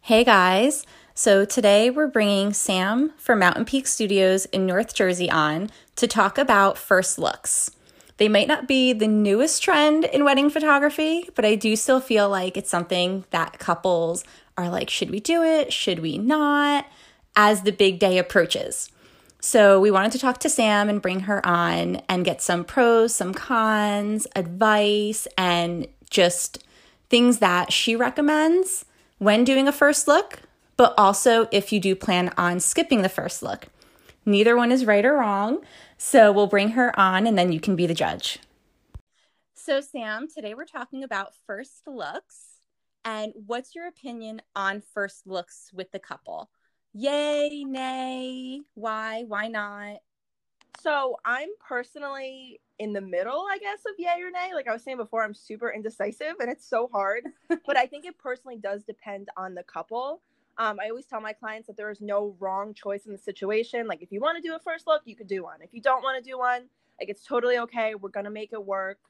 Hey guys! So today we're bringing Sam from Mountain Peak Studios in North Jersey on to talk about first looks. They might not be the newest trend in wedding photography, but I do still feel like it's something that couples are like, should we do it? Should we not? As the big day approaches. So we wanted to talk to Sam and bring her on and get some pros, some cons, advice, and just things that she recommends when doing a first look, but also if you do plan on skipping the first look. Neither one is right or wrong. So we'll bring her on and then you can be the judge. So, Sam, today we're talking about first looks. And what's your opinion on first looks with the couple? Yay, nay, why, why not? So I'm personally in the middle, I guess, of yay or nay. Like I was saying before, I'm super indecisive and it's so hard. but I think it personally does depend on the couple. Um, I always tell my clients that there is no wrong choice in the situation. Like if you want to do a first look, you could do one. If you don't want to do one, like it's totally okay. We're gonna make it work.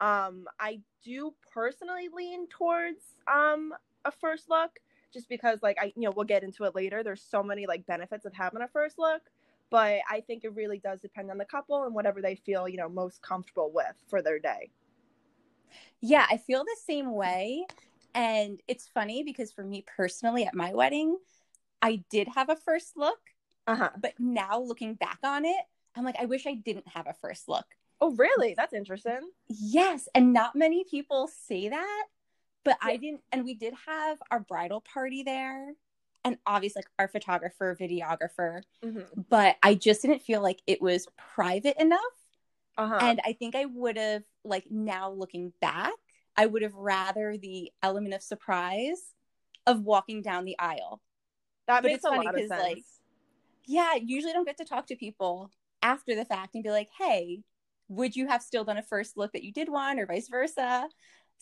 Um, I do personally lean towards um, a first look just because like I you know we'll get into it later. There's so many like benefits of having a first look but I think it really does depend on the couple and whatever they feel, you know, most comfortable with for their day. Yeah, I feel the same way. And it's funny because for me personally at my wedding, I did have a first look. Uh-huh. But now looking back on it, I'm like, I wish I didn't have a first look. Oh, really? That's interesting. Yes. And not many people say that, but yeah. I didn't. And we did have our bridal party there and obviously like our photographer, videographer, mm-hmm. but I just didn't feel like it was private enough. Uh-huh. And I think I would have like now looking back, I would have rather the element of surprise of walking down the aisle. That but makes a lot of sense. Like, yeah, usually don't get to talk to people after the fact and be like, "Hey, would you have still done a first look that you did one, or vice versa?"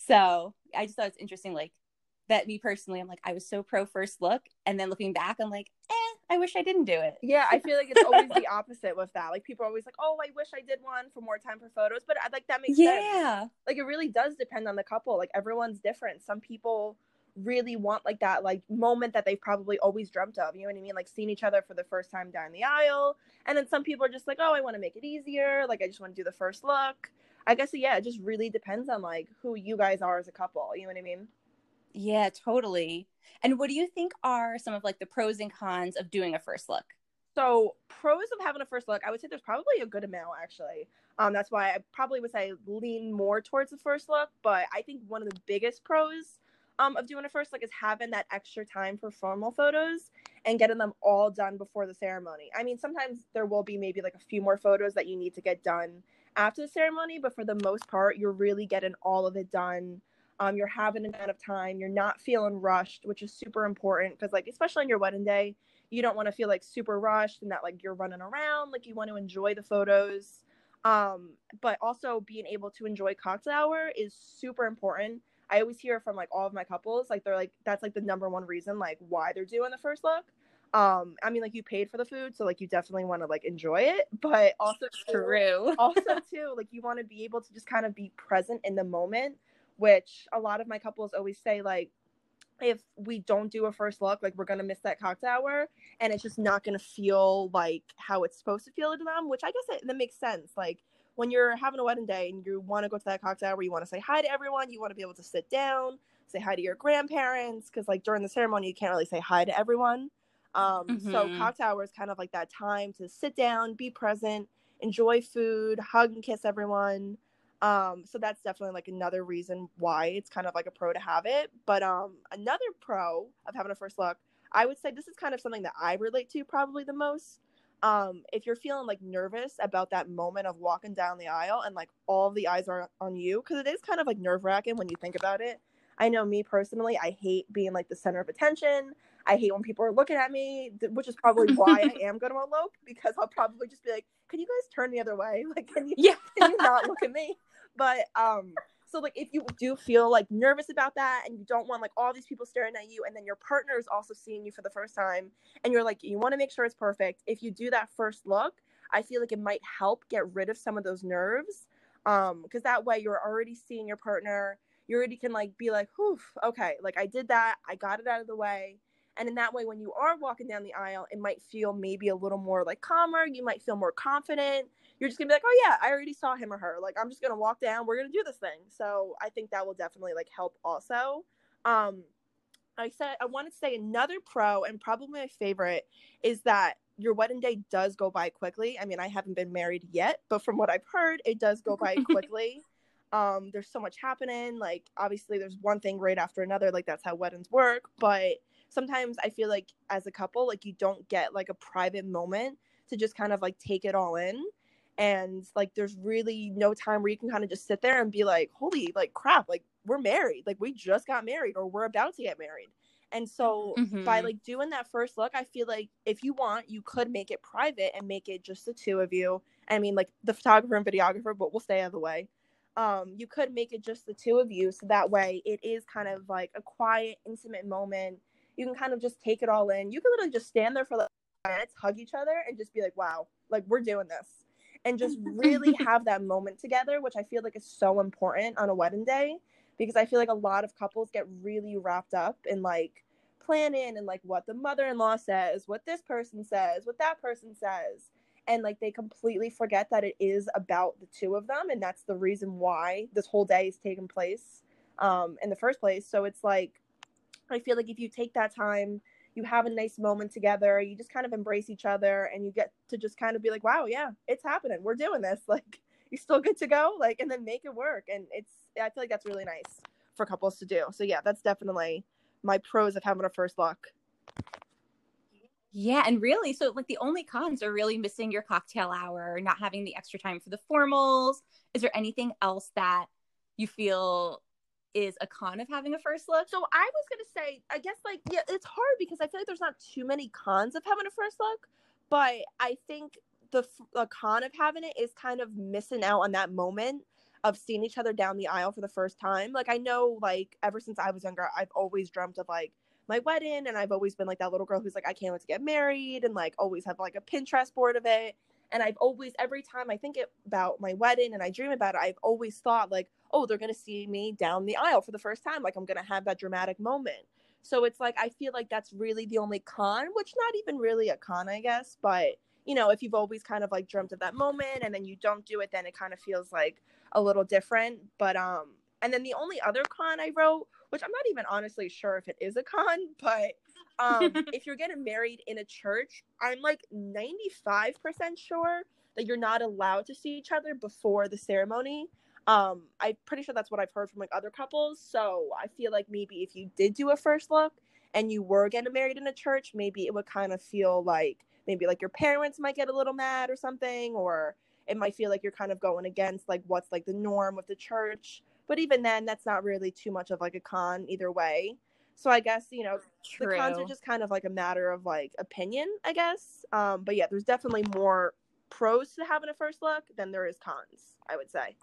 So I just thought it's interesting, like that me personally, I'm like, I was so pro first look. And then looking back, I'm like, eh, I wish I didn't do it. Yeah, I feel like it's always the opposite with that. Like people are always like, oh, I wish I did one for more time for photos. But I like that makes yeah. sense. Yeah. Like it really does depend on the couple. Like everyone's different. Some people really want like that like moment that they've probably always dreamt of. You know what I mean? Like seeing each other for the first time down the aisle. And then some people are just like, oh, I want to make it easier. Like I just want to do the first look. I guess yeah, it just really depends on like who you guys are as a couple. You know what I mean? Yeah, totally. And what do you think are some of like the pros and cons of doing a first look? So pros of having a first look, I would say there's probably a good amount actually. Um, that's why I probably would say lean more towards the first look. But I think one of the biggest pros um, of doing it first like, is having that extra time for formal photos and getting them all done before the ceremony. I mean, sometimes there will be maybe like a few more photos that you need to get done after the ceremony, but for the most part, you're really getting all of it done. Um, you're having amount of time. You're not feeling rushed which is super important because like especially on your wedding day you don't want to feel like super rushed and that like you're running around like you want to enjoy the photos. Um, but also being able to enjoy cocktail hour is super important i always hear from like all of my couples like they're like that's like the number one reason like why they're doing the first look. Um i mean like you paid for the food so like you definitely want to like enjoy it but also true. also too like you want to be able to just kind of be present in the moment which a lot of my couples always say like if we don't do a first look like we're gonna miss that cocktail hour and it's just not gonna feel like how it's supposed to feel to them which i guess it, that makes sense like when you're having a wedding day and you want to go to that cocktail hour you want to say hi to everyone you want to be able to sit down say hi to your grandparents because like during the ceremony you can't really say hi to everyone um, mm-hmm. so cocktail hour is kind of like that time to sit down be present enjoy food hug and kiss everyone um, so that's definitely like another reason why it's kind of like a pro to have it. But um, another pro of having a first look, I would say this is kind of something that I relate to probably the most. Um, if you're feeling like nervous about that moment of walking down the aisle and like all the eyes are on you, because it is kind of like nerve wracking when you think about it. I know me personally, I hate being like the center of attention. I hate when people are looking at me, which is probably why I am going to elope because I'll probably just be like, "Can you guys turn the other way? Like, can you, yeah. can you not look at me?" but um so like if you do feel like nervous about that and you don't want like all these people staring at you and then your partner is also seeing you for the first time and you're like you want to make sure it's perfect if you do that first look I feel like it might help get rid of some of those nerves. Um, because that way you're already seeing your partner, you already can like be like, whew, okay, like I did that, I got it out of the way. And in that way, when you are walking down the aisle, it might feel maybe a little more like calmer. You might feel more confident. You're just gonna be like, oh yeah, I already saw him or her. Like I'm just gonna walk down. We're gonna do this thing. So I think that will definitely like help also. Um, I said I wanted to say another pro and probably my favorite is that your wedding day does go by quickly. I mean, I haven't been married yet, but from what I've heard, it does go by quickly. um, there's so much happening. Like, obviously, there's one thing right after another. Like, that's how weddings work. But sometimes I feel like as a couple, like, you don't get like a private moment to just kind of like take it all in. And like, there's really no time where you can kind of just sit there and be like, holy, like, crap, like, we're married. Like, we just got married or we're about to get married and so mm-hmm. by like doing that first look, I feel like if you want, you could make it private and make it just the two of you. I mean, like the photographer and videographer, but we'll stay out of the way. Um, you could make it just the two of you, so that way it is kind of like a quiet, intimate moment. You can kind of just take it all in. You can literally just stand there for like minutes, hug each other, and just be like, "Wow, like we're doing this," and just really have that moment together, which I feel like is so important on a wedding day because I feel like a lot of couples get really wrapped up in like planning and like what the mother-in-law says, what this person says, what that person says. And like they completely forget that it is about the two of them and that's the reason why this whole day is taking place um in the first place. So it's like I feel like if you take that time, you have a nice moment together, you just kind of embrace each other and you get to just kind of be like, wow, yeah, it's happening. We're doing this. Like you still good to go? Like and then make it work. And it's I feel like that's really nice for couples to do. So yeah, that's definitely my pros of having a first look. Yeah, and really, so like the only cons are really missing your cocktail hour, not having the extra time for the formals. Is there anything else that you feel is a con of having a first look? So I was gonna say, I guess like yeah, it's hard because I feel like there's not too many cons of having a first look, but I think the the con of having it is kind of missing out on that moment of seeing each other down the aisle for the first time. Like I know like ever since I was younger, I've always dreamt of like my wedding and I've always been like that little girl who's like I can't wait to get married and like always have like a Pinterest board of it. And I've always every time I think about my wedding and I dream about it, I've always thought like, oh, they're gonna see me down the aisle for the first time. Like I'm gonna have that dramatic moment. So it's like I feel like that's really the only con, which not even really a con, I guess, but you know, if you've always kind of like dreamt of that moment and then you don't do it, then it kind of feels like a little different. But um, and then the only other con I wrote, which I'm not even honestly sure if it is a con, but um, if you're getting married in a church, I'm like 95% sure that you're not allowed to see each other before the ceremony. Um, I'm pretty sure that's what I've heard from like other couples. So I feel like maybe if you did do a first look and you were getting married in a church, maybe it would kind of feel like maybe like your parents might get a little mad or something or it might feel like you're kind of going against like what's like the norm of the church but even then that's not really too much of like a con either way so i guess you know True. the cons are just kind of like a matter of like opinion i guess um but yeah there's definitely more pros to having a first look than there is cons i would say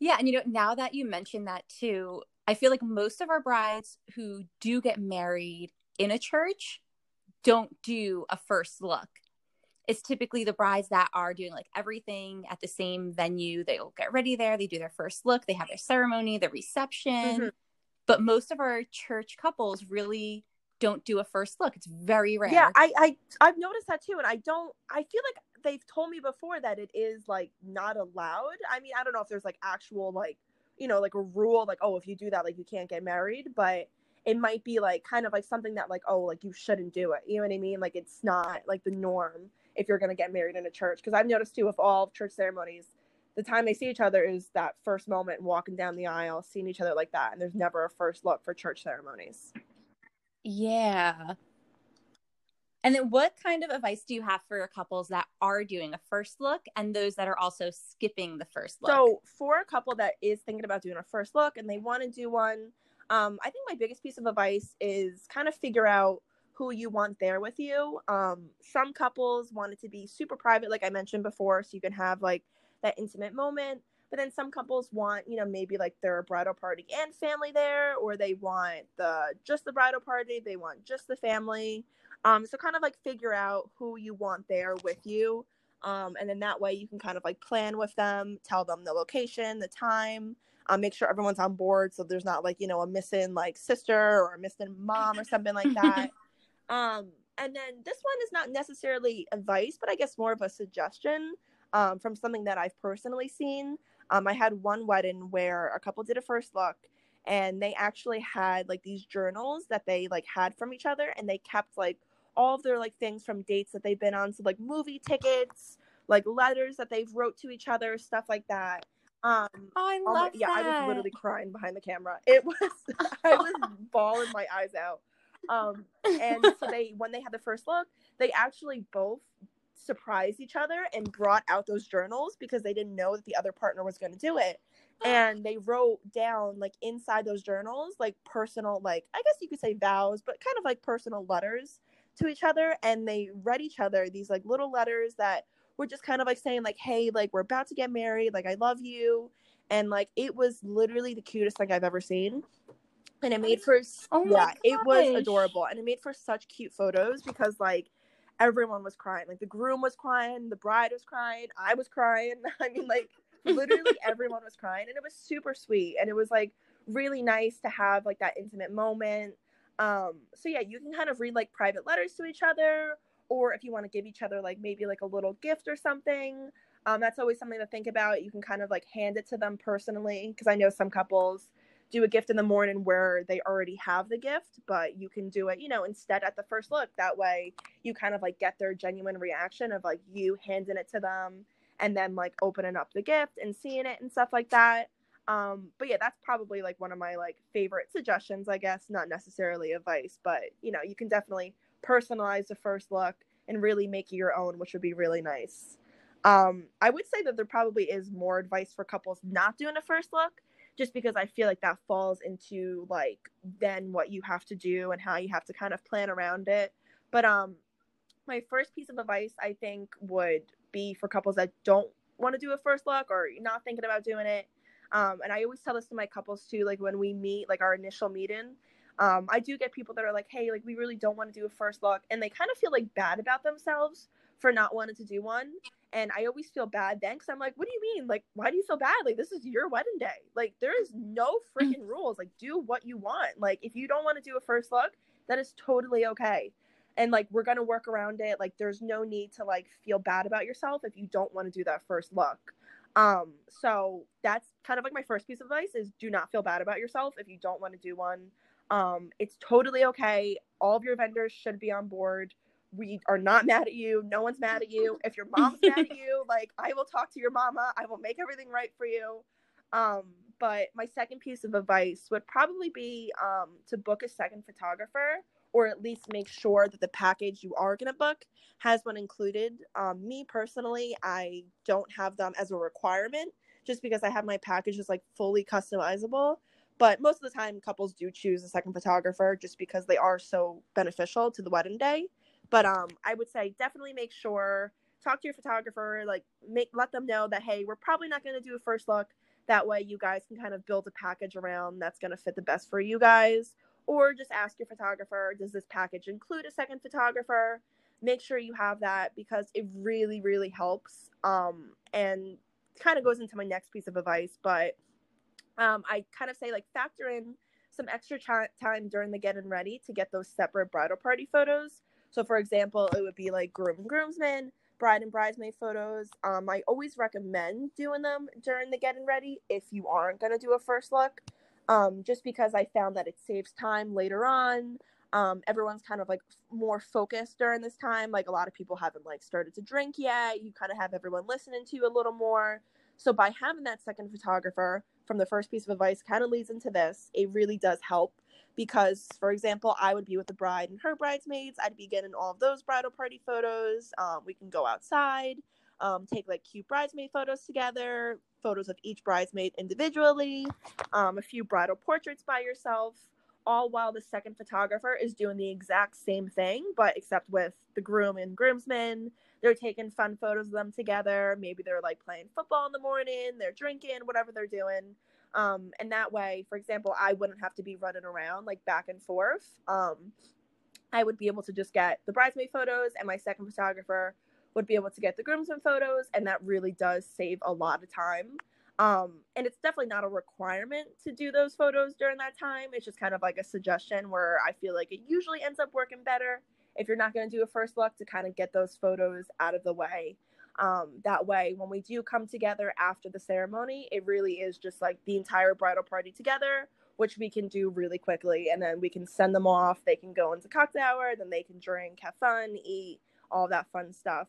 yeah and you know now that you mentioned that too i feel like most of our brides who do get married in a church don't do a first look. It's typically the brides that are doing like everything at the same venue. They'll get ready there, they do their first look, they have their ceremony, the reception. Mm-hmm. But most of our church couples really don't do a first look. It's very rare. Yeah, I, I I've noticed that too, and I don't. I feel like they've told me before that it is like not allowed. I mean, I don't know if there's like actual like you know like a rule like oh if you do that like you can't get married, but it might be like kind of like something that like oh like you shouldn't do it. You know what i mean? Like it's not like the norm if you're to get married in a church because i've noticed too with all church ceremonies the time they see each other is that first moment walking down the aisle seeing each other like that and there's never a first look for church ceremonies. Yeah and then what kind of advice do you have for couples that are doing a first look and those that are also skipping the first look so for a couple that is thinking about doing a first look and they want to do one um, I think my biggest piece of advice is kind of figure out who you want there with you. Um, some couples want it to be super private, like I mentioned before, so you can have like that intimate moment. But then some couples want, you know, maybe like their bridal party and family there, or they want the just the bridal party, they want just the family. Um, so kind of like figure out who you want there with you. Um, and then that way you can kind of like plan with them, tell them the location, the time, um, make sure everyone's on board so there's not like, you know, a missing like sister or a missing mom or something like that. um, and then this one is not necessarily advice, but I guess more of a suggestion um, from something that I've personally seen. Um, I had one wedding where a couple did a first look and they actually had like these journals that they like had from each other and they kept like all of their like things from dates that they've been on. So like movie tickets like letters that they've wrote to each other stuff like that. Um oh i oh love my, yeah that. i was literally crying behind the camera. It was i was bawling my eyes out. Um and so they when they had the first look they actually both surprised each other and brought out those journals because they didn't know that the other partner was going to do it. And they wrote down like inside those journals like personal like i guess you could say vows but kind of like personal letters to each other and they read each other these like little letters that were just kind of like saying like hey like we're about to get married like i love you. And like it was literally the cutest thing i've ever seen. And it made for Oh yeah it was adorable. And it made for such cute photos because like everyone was crying. Like the groom was crying the bride was crying i was crying. I mean like literally everyone was crying and it was super sweet. And it was like really nice to have like that intimate moment um so yeah you can kind of read like private letters to each other or if you want to give each other like maybe like a little gift or something um that's always something to think about. You can kind of like hand it to them personally because i know some couples do a gift in the morning where they already have the gift but you can do it you know instead at the first look. That way you kind of like get their genuine reaction of like you handing it to them and then like opening up the gift and seeing it and stuff like that um but yeah that's probably like one of my like favorite suggestions i guess. Not necessarily advice but you know you can definitely personalize the first look and really make it your own which would be really nice. Um i would say that there probably is more advice for couples not doing a first look just because i feel like that falls into like then what you have to do and how you have to kind of plan around it. But um my first piece of advice i think would be for couples that don't want to do a first look or not thinking about doing it um, and I always tell this to my couples too, like when we meet, like our initial meeting. Um, I do get people that are like, hey, like we really don't want to do a first look. And they kind of feel like bad about themselves for not wanting to do one. And I always feel bad then because I'm like, what do you mean? Like, why do you feel bad? Like, this is your wedding day. Like, there is no freaking rules. Like, do what you want. Like, if you don't want to do a first look, that is totally okay. And like, we're going to work around it. Like, there's no need to like feel bad about yourself if you don't want to do that first look. Um, so that's kind of like my first piece of advice is do not feel bad about yourself if you don't want to do one. Um, it's totally okay. All of your vendors should be on board. We are not mad at you. No one's mad at you. If your mom's mad at you, like I will talk to your mama. I will make everything right for you. Um, but my second piece of advice would probably be um, to book a second photographer or at least make sure that the package you are going to book has one included. Um, me personally, I don't have them as a requirement just because I have my packages like fully customizable. But most of the time, couples do choose a second photographer just because they are so beneficial to the wedding day. But um, I would say definitely make sure talk to your photographer, like make let them know that hey, we're probably not going to do a first look. That way, you guys can kind of build a package around that's going to fit the best for you guys or just ask your photographer does this package include a second photographer? Make sure you have that because it really really helps um, and kind of goes into my next piece of advice but um, i kind of say like factor in some extra ch- time during the getting ready to get those separate bridal party photos. So for example it would be like groom and groomsmen bride and bridesmaid photos. Um, i always recommend doing them during the getting ready if you aren't going to do a first look um, just because I found that it saves time later on. Um, everyone's kind of like more focused during this time. Like a lot of people haven't like started to drink yet. You kind of have everyone listening to you a little more. So by having that second photographer from the first piece of advice kind of leads into this. It really does help because, for example, I would be with the bride and her bridesmaids. I'd be getting all of those bridal party photos. Um, we can go outside, um, take like cute bridesmaid photos together, photos of each bridesmaid individually, um, a few bridal portraits by yourself, all while the second photographer is doing the exact same thing, but except with the groom and groomsmen. They're taking fun photos of them together. Maybe they're like playing football in the morning, they're drinking, whatever they're doing. Um, and that way, for example, I wouldn't have to be running around like back and forth. Um, I would be able to just get the bridesmaid photos, and my second photographer would be able to get the groomsmen photos, and that really does save a lot of time. Um, and it's definitely not a requirement to do those photos during that time. It's just kind of like a suggestion where I feel like it usually ends up working better if you're not going to do a first look to kind of get those photos out of the way. Um, that way, when we do come together after the ceremony, it really is just like the entire bridal party together, which we can do really quickly. And then we can send them off. They can go into cocktail hour, then they can drink, have fun, eat, all that fun stuff.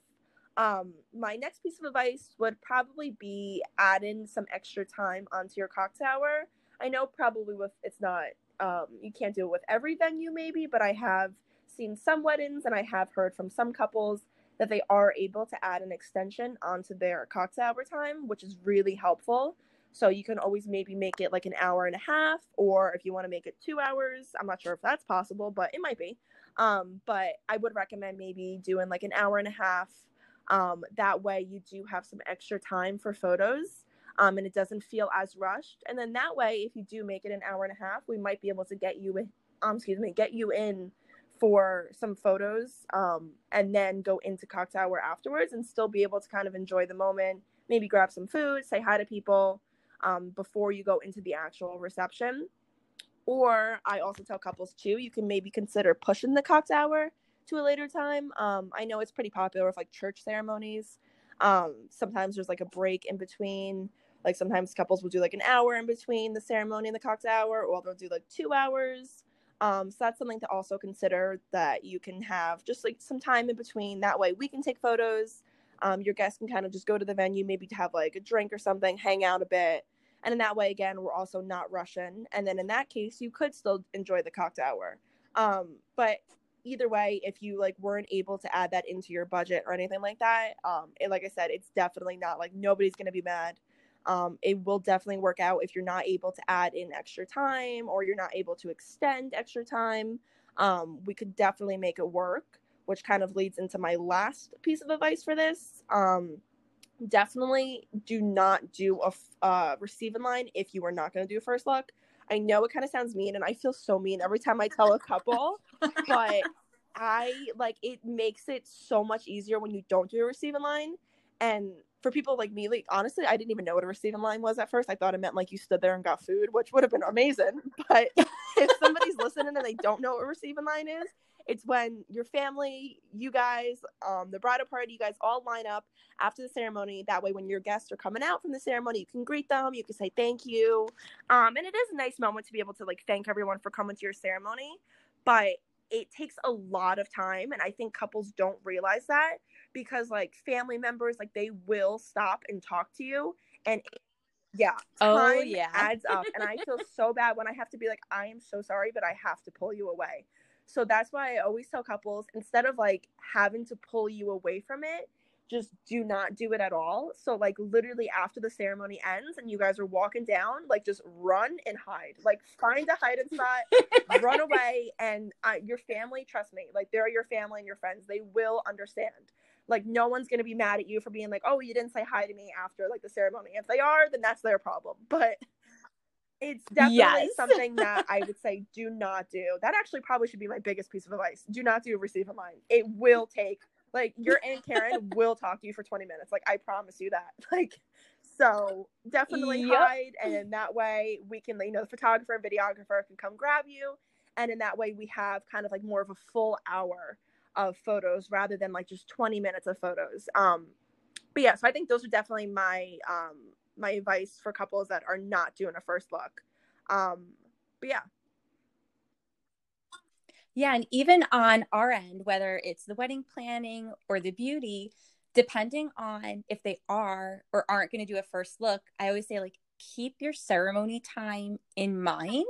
Um, my next piece of advice would probably be adding some extra time onto your cocktail hour. I know probably with it's not um, you can't do it with every venue maybe, but I have seen some weddings and I have heard from some couples that they are able to add an extension onto their cocktail hour time, which is really helpful. So you can always maybe make it like an hour and a half, or if you want to make it two hours, I'm not sure if that's possible, but it might be. Um, but I would recommend maybe doing like an hour and a half um, that way, you do have some extra time for photos. Um, and it doesn't feel as rushed. And then that way, if you do make it an hour and a half, we might be able to get you in, um, excuse me, get you in for some photos um, and then go into cocktail hour afterwards and still be able to kind of enjoy the moment, maybe grab some food, say hi to people um, before you go into the actual reception. Or I also tell couples too, you can maybe consider pushing the cocktail hour to a later time. Um, I know it's pretty popular with like church ceremonies. Um, sometimes there's like a break in between. Like sometimes couples will do like an hour in between the ceremony and the cocktail hour, or they'll do like two hours. Um, so that's something to also consider that you can have just like some time in between. That way we can take photos. Um, your guests can kind of just go to the venue, maybe to have like a drink or something, hang out a bit. And in that way, again, we're also not rushing. And then in that case, you could still enjoy the cocktail hour. Um, but either way, if you like weren't able to add that into your budget or anything like that, um, like I said, it's definitely not like nobody's gonna be mad. Um, it will definitely work out if you're not able to add in extra time or you're not able to extend extra time. Um, we could definitely make it work, which kind of leads into my last piece of advice for this. Um, definitely do not do a uh, receiving line if you are not going to do first look. I know it kind of sounds mean, and I feel so mean every time I tell a couple, but I like it makes it so much easier when you don't do a receiving line. And for people like me, like honestly, I didn't even know what a receiving line was at first. I thought it meant like you stood there and got food, which would have been amazing. But if somebody's listening and they don't know what a receiving line is, it's when your family, you guys, um, the bridal party, you guys all line up after the ceremony. That way, when your guests are coming out from the ceremony, you can greet them, you can say thank you. Um, and it is a nice moment to be able to like thank everyone for coming to your ceremony. But it takes a lot of time. And I think couples don't realize that because like family members, like they will stop and talk to you. And yeah, oh, time yeah. adds up. and I feel so bad when I have to be like, I am so sorry, but I have to pull you away so that's why I always tell couples instead of like having to pull you away from it, just do not do it at all. So like literally after the ceremony ends and you guys are walking down, like just run and hide. Like find a hiding spot, run away, and uh, your family, trust me, like they're your family and your friends. They will understand. Like no one's gonna be mad at you for being like, oh, you didn't say hi to me after like the ceremony. If they are, then that's their problem. But it's definitely yes. something that I would say do not do. That actually probably should be my biggest piece of advice. Do not do receive a line. It will take like your aunt Karen will talk to you for 20 minutes. Like I promise you that. Like so definitely yep. hide and in that way we can you know the photographer and videographer can come grab you and in that way we have kind of like more of a full hour of photos rather than like just 20 minutes of photos. Um but yeah, so I think those are definitely my um my advice for couples that are not doing a first look. Um, but yeah. Yeah, and even on our end, whether it's the wedding planning or the beauty, depending on if they are or aren't going to do a first look, I always say, like, keep your ceremony time in mind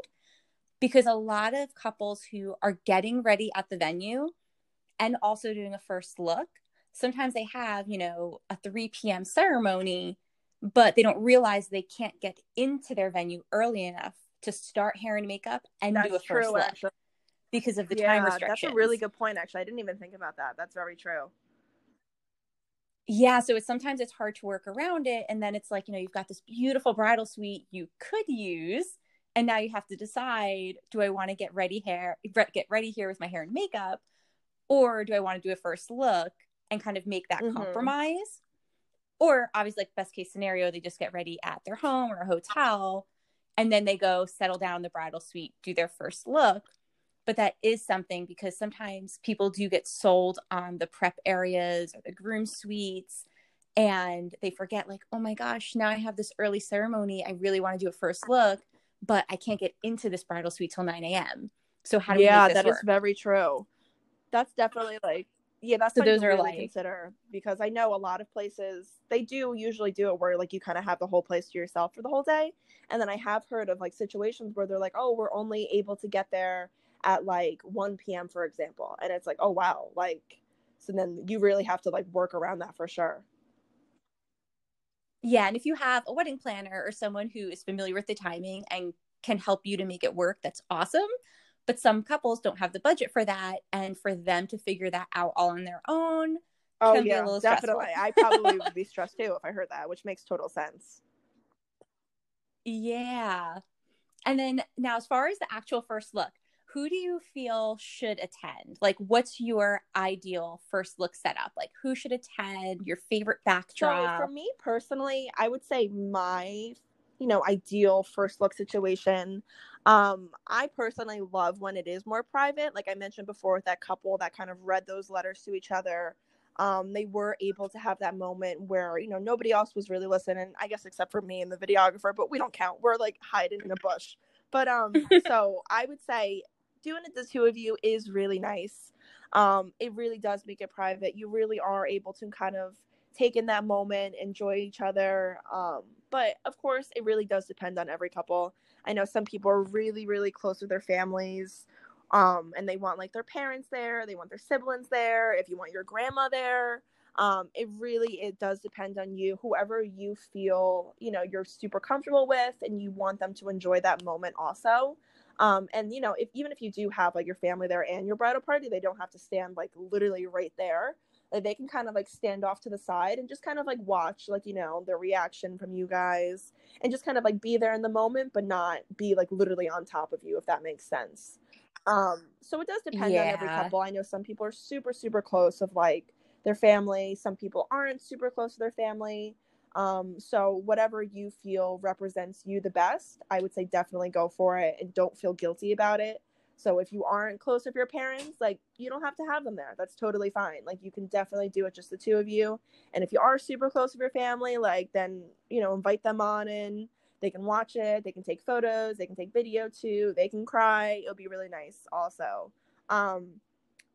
because a lot of couples who are getting ready at the venue and also doing a first look, sometimes they have, you know, a 3 p.m. ceremony but they don't realize they can't get into their venue early enough to start hair and makeup and that's do a first true, look actually. because of the yeah, time restrictions. That's a really good point. Actually, I didn't even think about that. That's very true. Yeah, so it's sometimes it's hard to work around it, and then it's like you know you've got this beautiful bridal suite you could use, and now you have to decide: do I want to get ready hair, get ready here with my hair and makeup, or do I want to do a first look and kind of make that Mhm. compromise. Or obviously, like best case scenario, they just get ready at their home or a hotel and then they go settle down in the bridal suite, do their first look. But that is something because sometimes people do get sold on the prep areas or the groom suites and they forget, like, oh my gosh, now I have this early ceremony. I really want to do a first look, but I can't get into this bridal suite till 9 a.m. So how do yeah, we make this that is work? very true. That's definitely like yeah, that's So something those are, really like- consider because I know a lot of places they do usually do it where like you kind of have the whole place to yourself for the whole day, and then I have heard of like situations where they're like, oh, we're only able to get there at like 1 p.m. for example, and it's like, oh wow, like so then you really have to like work around that for sure. Yeah, and if you have a wedding planner or someone who is familiar with the timing and can help you to make it work, that's awesome. But some couples don't have the budget for that, and for them to figure that out all on their own. Oh Can be a yeah, definitely. I probably would be stressed too if I heard that, which makes total sense. Yeah. And then now, as far as the actual first look, who do you feel should attend? Like, what's your ideal first look setup? Like, who should attend? Your favorite backdrop? So for me personally, I would say my, you know, ideal first look situation. Um, I personally love when it is more private. Like I mentioned before with that couple that kind of read those letters to each other. Um, they were able to have that moment where, you know, nobody else was really listening, I guess except for me and the videographer, but we don't count. We're like hiding in a bush. But um, so I would say doing it the two of you is really nice. Um, it really does make it private. You really are able to kind of take in that moment, enjoy each other. Um, but of course, it really does depend on every couple. I know some people are really, really close with their families, um, and they want like their parents there, they want their siblings there. If you want your grandma there, um, it really it does depend on you. Whoever you feel you know you're super comfortable with, and you want them to enjoy that moment also. Um, and you know, if even if you do have like your family there and your bridal party, they don't have to stand like literally right there like they can kind of like stand off to the side and just kind of like watch like you know the reaction from you guys and just kind of like be there in the moment but not be like literally on top of you if that makes sense. Um so it does depend on every couple. I know some people are super super close of like their family. Some people aren't super close to their family. Um so whatever you feel represents you the best i would say definitely go for it and don't feel guilty about it so if you aren't close with your parents, like you don't have to have them there. That's totally fine. Like you can definitely do it just the two of you. And if you are super close with your family, like then, you know, invite them on in. They can watch it, they can take photos, they can take video too, they can cry. It'll be really nice also. Um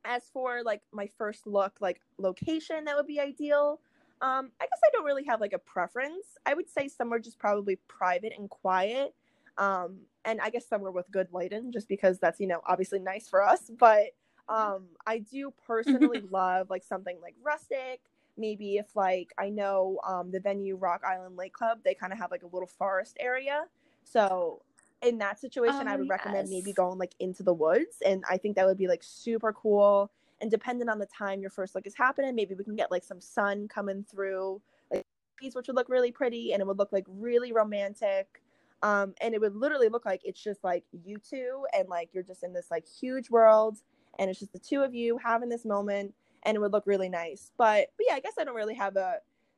as for like my first look like location that would be ideal. Um I guess I don't really have like a preference. I would say somewhere just probably private and quiet um and i guess somewhere with good lighting just because that's you know obviously nice for us but um i do personally love like something like rustic. Maybe if like i know um the venue rock island lake club they kind of have like a little forest area. So in that situation i Oh, would recommend maybe going like into the woods and i think that would be like super cool. And depending on the time your first look is happening maybe we can get like some sun coming through like these, which would look really pretty and it would look like really romantic um and it would literally look like it's just like you two and like you're just in this like huge world and it's just the two of you having this moment and it would look really nice. But but yeah i guess i don't really have a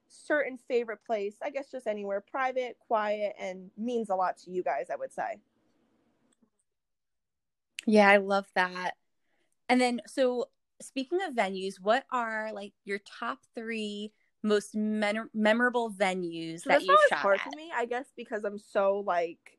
certain favorite place. I guess just anywhere private quiet and means a lot to you guys i would say. Yeah, I love that. And then, so speaking of venues, what are like your top three most men- memorable venues so that you've always shot hard at? for me i guess because i'm so like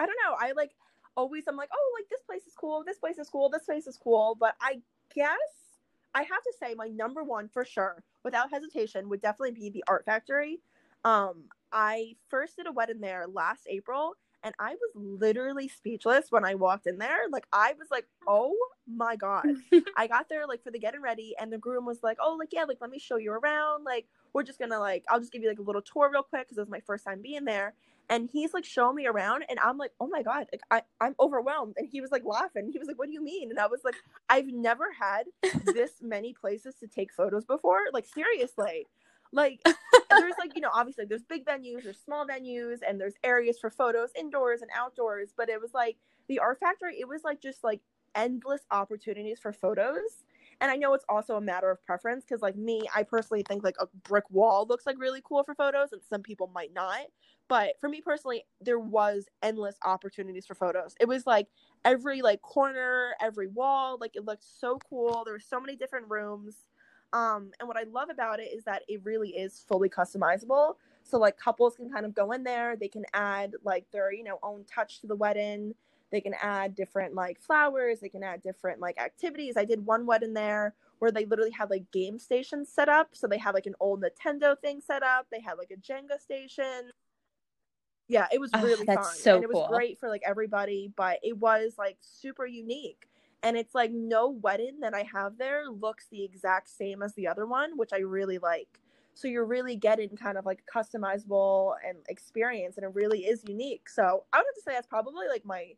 i don't know i like always i'm like oh like this place is cool this place is cool this place is cool but i guess i have to say my number one for sure without hesitation would definitely be the art factory um i first did a wedding there last april and i was literally speechless when i walked in there like i was like oh my god I got there like for the getting ready, and the groom was like, "Oh, like yeah, like let me show you around. Like we're just gonna like I'll just give you like a little tour real quick because it was my first time being there." And he's like showing me around, and I'm like, "Oh my god, like I I'm overwhelmed." And he was like laughing. He was like, "What do you mean?" And I was like, "I've never had this many places to take photos before. Like seriously." Like there's like you know obviously there's big venues there's small venues and there's areas for photos indoors and outdoors but it was like the art factory it was like just like endless opportunities for photos And I know it's also a matter of preference because, like me, I personally think like a brick wall looks like really cool for photos, and some people might not. But for me personally, there was endless opportunities for photos. It was like every like corner, every wall, like it looked so cool. There were so many different rooms. Um, and what I love about it is that it really is fully customizable. So like couples can kind of go in there, they can add like their, you know, own touch to the wedding. They can add different like flowers, they can add different like activities. I did one wedding there where they literally had like game stations set up. So they had like an old Nintendo thing set up, they had like a Jenga station. Yeah, it was really oh, that's fun. So and it was cool. great for like everybody, but it was like super unique and it's like no wedding that I have there looks the exact same as the other one, which I really like. So you're really getting kind of like customizable and experience, and it really is unique. So I would have to say that's probably like my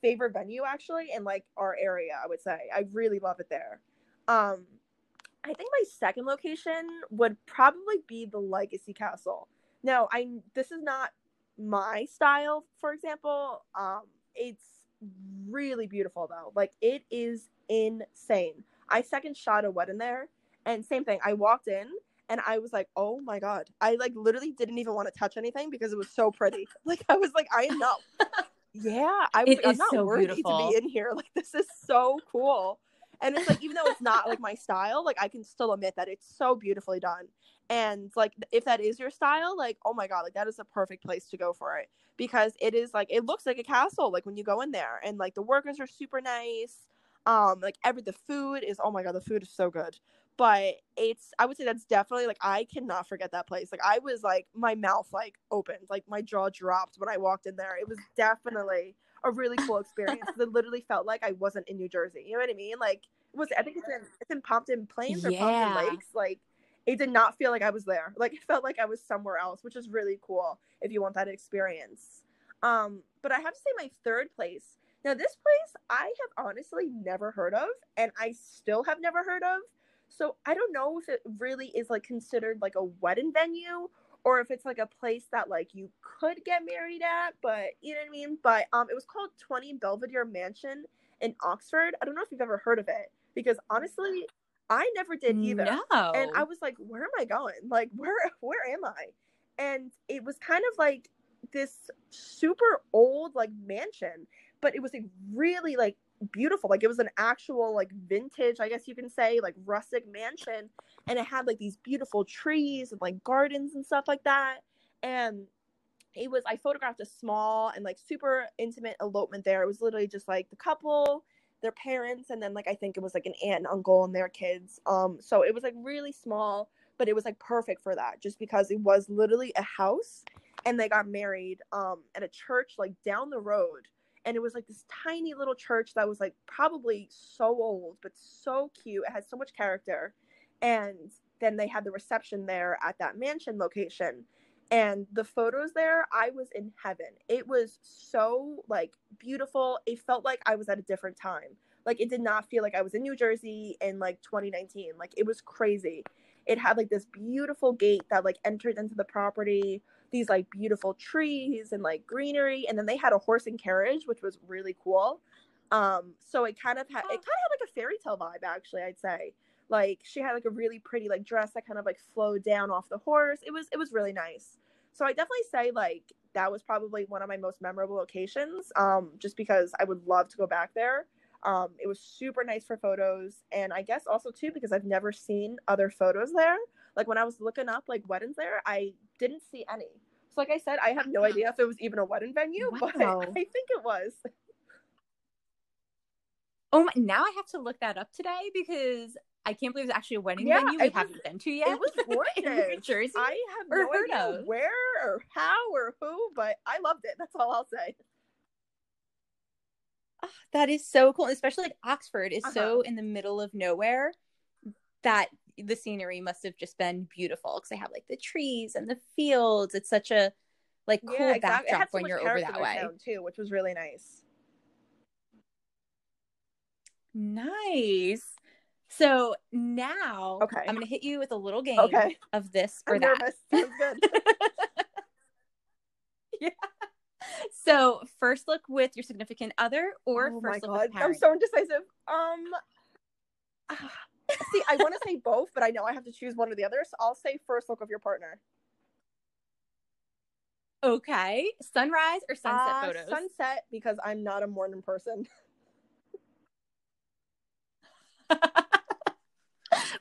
favorite venue actually in like our area. I would say I really love it there. Um, I think my second location would probably be the Legacy Castle. Now I this is not my style, for example. Um, it's really beautiful though. Like it is insane. I second shot a wedding there, and same thing. I walked in and I was like, "Oh my god!" I like literally didn't even want to touch anything because it was so pretty. Like I was like, "I am not." yeah, I was. It like, I'm not so worthy beautiful. to be in here. Like this is so cool. And it's like even though it's not like my style, like I can still admit that it's so beautifully done. And like if that is your style, like oh my god, like that is a perfect place to go for it because it is like it looks like a castle like when you go in there and like the workers are super nice. Um like every the food is oh my god, the food is so good. But it's I would say that's definitely like I cannot forget that place. Like I was like my mouth like opened, like my jaw dropped when I walked in there. It was definitely a really cool experience. it literally felt like I wasn't in New Jersey. You know what I mean? Like it was I think it's in it's in Pompton Plains or Yeah. Pompton Lakes. Like it did not feel like I was there. Like it felt like I was somewhere else, which is really cool if you want that experience. Um, but I have to say my third place. Now this place I have honestly never heard of and I still have never heard of. So I don't know if it really is like considered like a wedding venue or if it's like a place that like you could get married at, but you know what I mean? But um it was called 20 Belvedere Mansion in Oxford. I don't know if you've ever heard of it because honestly, I never did either. No. And I was like, where am I going? Like where where am I? And it was kind of like this super old like mansion, but it was like really like beautiful. Like it was an actual like vintage, I guess you can say, like rustic mansion. And it had like these beautiful trees and like gardens and stuff like that. And it was I photographed a small and like super intimate elopement there. It was literally just like the couple, their parents, and then like I think it was like an aunt and uncle and their kids. Um, so it was like really small, but it was like perfect for that, just because it was literally a house, and they got married um at a church like down the road, and it was like this tiny little church that was like probably so old but so cute. It had so much character, and then they had the reception there at that mansion location. And the photos there i was in heaven. It was so like beautiful. It felt like i was at a different time. Like it did not feel like i was in new jersey in like 2019 like it was crazy. It had like this beautiful gate that like entered into the property these like beautiful trees and like greenery and then they had a horse and carriage which was really cool. Um so it kind of had it kind of had like a fairy tale vibe actually i'd say. Like she had like a really pretty like dress that kind of like flowed down off the horse. It was it was really nice. So i definitely say like that was probably one of my most memorable locations um just because i would love to go back there. Um it was super nice for photos and i guess also too because i've never seen other photos there like when i was looking up like weddings there i didn't see any so like i said i have no idea if it was even a wedding venue but i think it was oh my, now I have to look that up today because I can't believe it's actually a wedding Yeah, venue we was- haven't been to yet. it was in New. Jersey. I have or no heard idea of. where or how or who, but I loved it. That's all I'll say. Ah, that is so cool, especially like Oxford is Uh-huh. so in the middle of nowhere that the scenery must have just been beautiful because they have like the trees and the fields. It's such a like cool It had backdrop so when you're over that way. town, too, which was really nice. Nice. So now Okay. I'm gonna hit you with a little game Okay, of this or I'm that. nervous. Good. yeah. So first look with your significant other or oh my first look god, with I'm so indecisive. Um, ah, see, I want to say both, but I know I have to choose one or the other. So I'll say first look of your partner. Okay. Sunrise or sunset Uh, photos? Sunset because I'm not a morning person.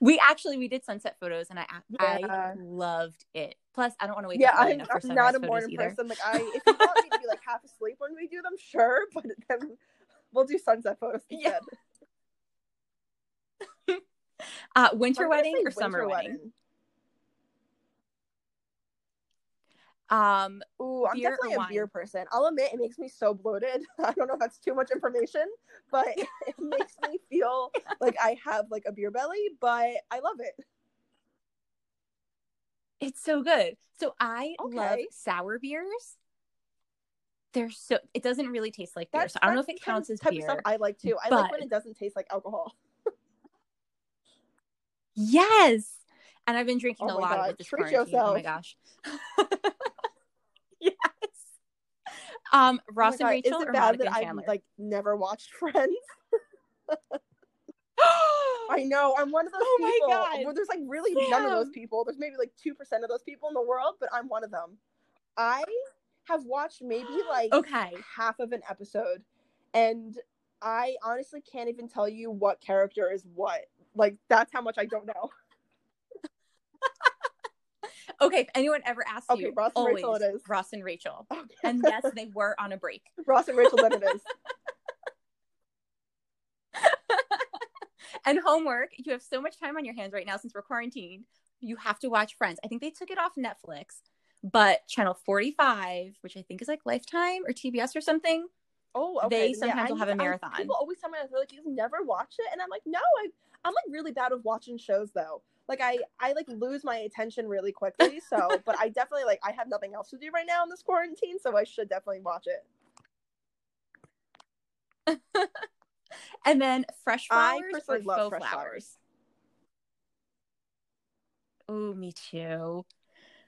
we actually we did sunset photos and I I loved it. Plus, I don't want to wake yeah, up early I'm, I'm not a morning either. person. Like I, if you want me to be like half asleep when we do them, sure, but then we'll do sunset photos Yeah. Uh, winter wedding or summer winter wedding? Um, Ooh, I'm definitely a beer person. I'll admit it makes me so bloated. I don't know if that's too much information, but it makes me feel like I have like a beer belly, but I love it. it's so good. So I love sour beers. They're so it doesn't really taste like beer, That's, so I don't know if it counts as type beer. Of stuff I like too. I like when it doesn't taste like alcohol. Yes. And I've been drinking Oh a lot of God, it this treat quarantine. Oh my gosh. yes. Um, Oh Ross and God, Rachel Is it bad that I've like never watched Friends? I know. I'm one of those Oh my. God. Well, there's like really none of those people. There's maybe like two percent of those people in the world, but I'm one of them. I have watched maybe like okay. half of an episode, and I honestly can't even tell you what character is what. Like that's how much I don't know. Okay. If anyone ever asks Okay, you, Ross and always Rachel it is. Ross and Rachel. Okay. And yes, they were on a break. Ross and Rachel, then it is. and homework. You have so much time on your hands right now since we're quarantined. You have to watch Friends. I think they took it off Netflix, but channel 45, which I think is like Lifetime or TBS or something. Oh, okay. They yeah, sometimes I will have a to- I- marathon. people always tell me they're like, "You've never watched it," and I'm like, "No, I, I'm like really bad with watching shows though. Like I, I like lose my attention really quickly. So, but I definitely like I have nothing else to do right now in this quarantine, so I should definitely watch it. And then fresh flowers I personally love fresh flowers. flowers. Oh, me too.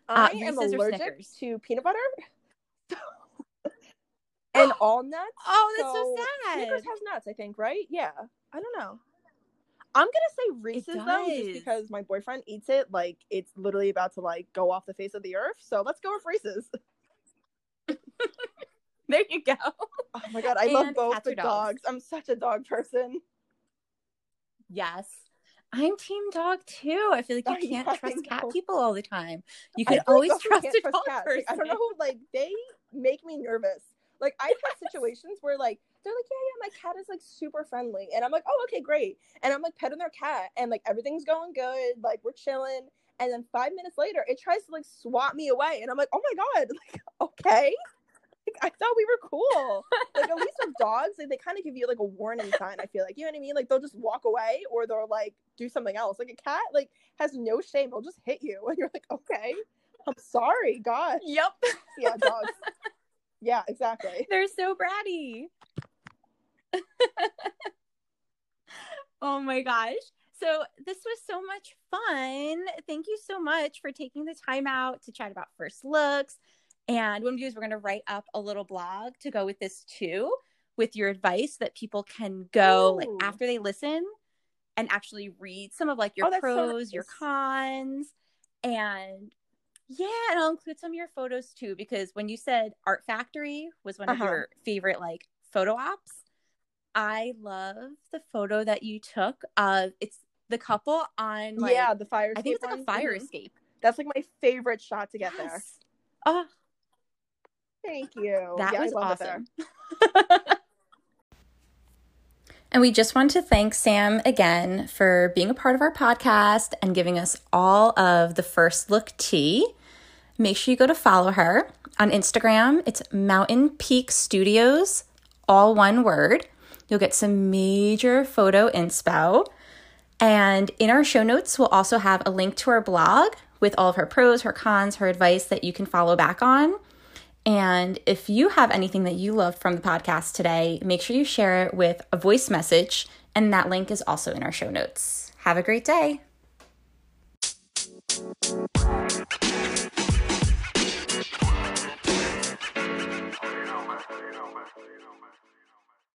Uh, I am allergic to peanut butter and all nuts. Oh, that's so, So, sad. Snickers has nuts, I think, right? Yeah. I don't know. I'm gonna say Reese's though, just because my boyfriend eats it like it's literally about to like go off the face of the earth. So let's go with Reese's. there you go. Oh my god, I love both the dogs? dogs. I'm such a dog person. Yes. I'm team dog too. I feel like you can't I trust cat people all the time. You can like always trust a dog person. I don't know, like they make me nervous. Like I've had situations where like they're like, yeah, yeah, my cat is like super friendly, and I'm like, oh, okay, great, and I'm like petting their cat, and like everything's going good, like we're chilling, and then five minutes later, it tries to like swat me away, and I'm like, oh my god, like okay. Like, I thought we were cool. Like at least with dogs, like, they kind of give you like a warning sign. I feel like you know what I mean. Like they'll just walk away or they'll like do something else. Like a cat, like has no shame. They'll just hit you, and you're like, okay, I'm sorry, God. Yep. Yeah, dogs. yeah, exactly. They're so bratty. oh my gosh. So, this was so much fun. Thank you so much for taking the time out to chat about first looks. And what we do is we're going to write up a little blog to go with this too, with your advice that people can go like after they listen and actually read some of like your Oh, that's so pros, your cons, and yeah, and I'll include some of your photos too because when you said Art Factory was one Uh-huh. of your favorite like photo ops, I love the photo that you took of it's the couple on like yeah, the fire. I think it's like a one. fire Mhm. escape. That's like my favorite shot to get there. Oh, Thank you. that Yeah, was love it there. awesome. And we just want to thank Sam again for being a part of our podcast and giving us all of the first look tea. Make sure you go to follow her on Instagram. It's Mountain Peak Studios, all one word. You'll get some major photo inspo. And in our show notes, we'll also have a link to our blog with all of her pros, her cons, her advice that you can follow back on. And if you have anything that you loved from the podcast today, make sure you share it with a voice message. And that link is also in our show notes. Have a great day.